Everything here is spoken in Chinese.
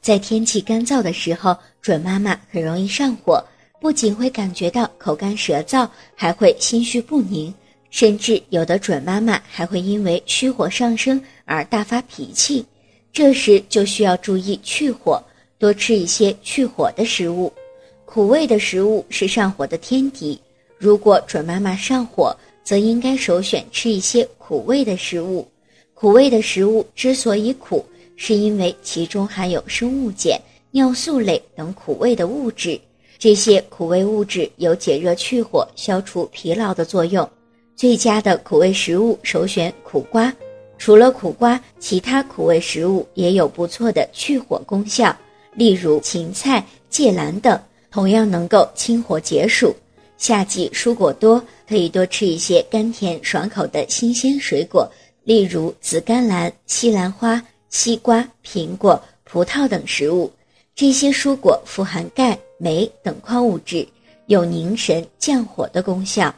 在天气干燥的时候，准妈妈很容易上火，不仅会感觉到口干舌燥，还会心绪不宁，甚至有的准妈妈还会因为虚火上升而大发脾气。这时就需要注意去火，多吃一些去火的食物。苦味的食物是上火的天敌，如果准妈妈上火，则应该首选吃一些苦味的食物。苦味的食物之所以苦，是因为其中含有生物碱、尿素类等苦味的物质，这些苦味物质有解热去火、消除疲劳的作用。最佳的苦味食物首选苦瓜，除了苦瓜，其他苦味食物也有不错的去火功效，例如芹菜、芥兰等，同样能够清火解暑。夏季蔬果多，可以多吃一些甘甜爽口的新鲜水果，例如紫甘蓝、西兰花。西瓜、苹果、葡萄等食物，这些蔬果富含钙、镁等矿物质，有凝神降火的功效。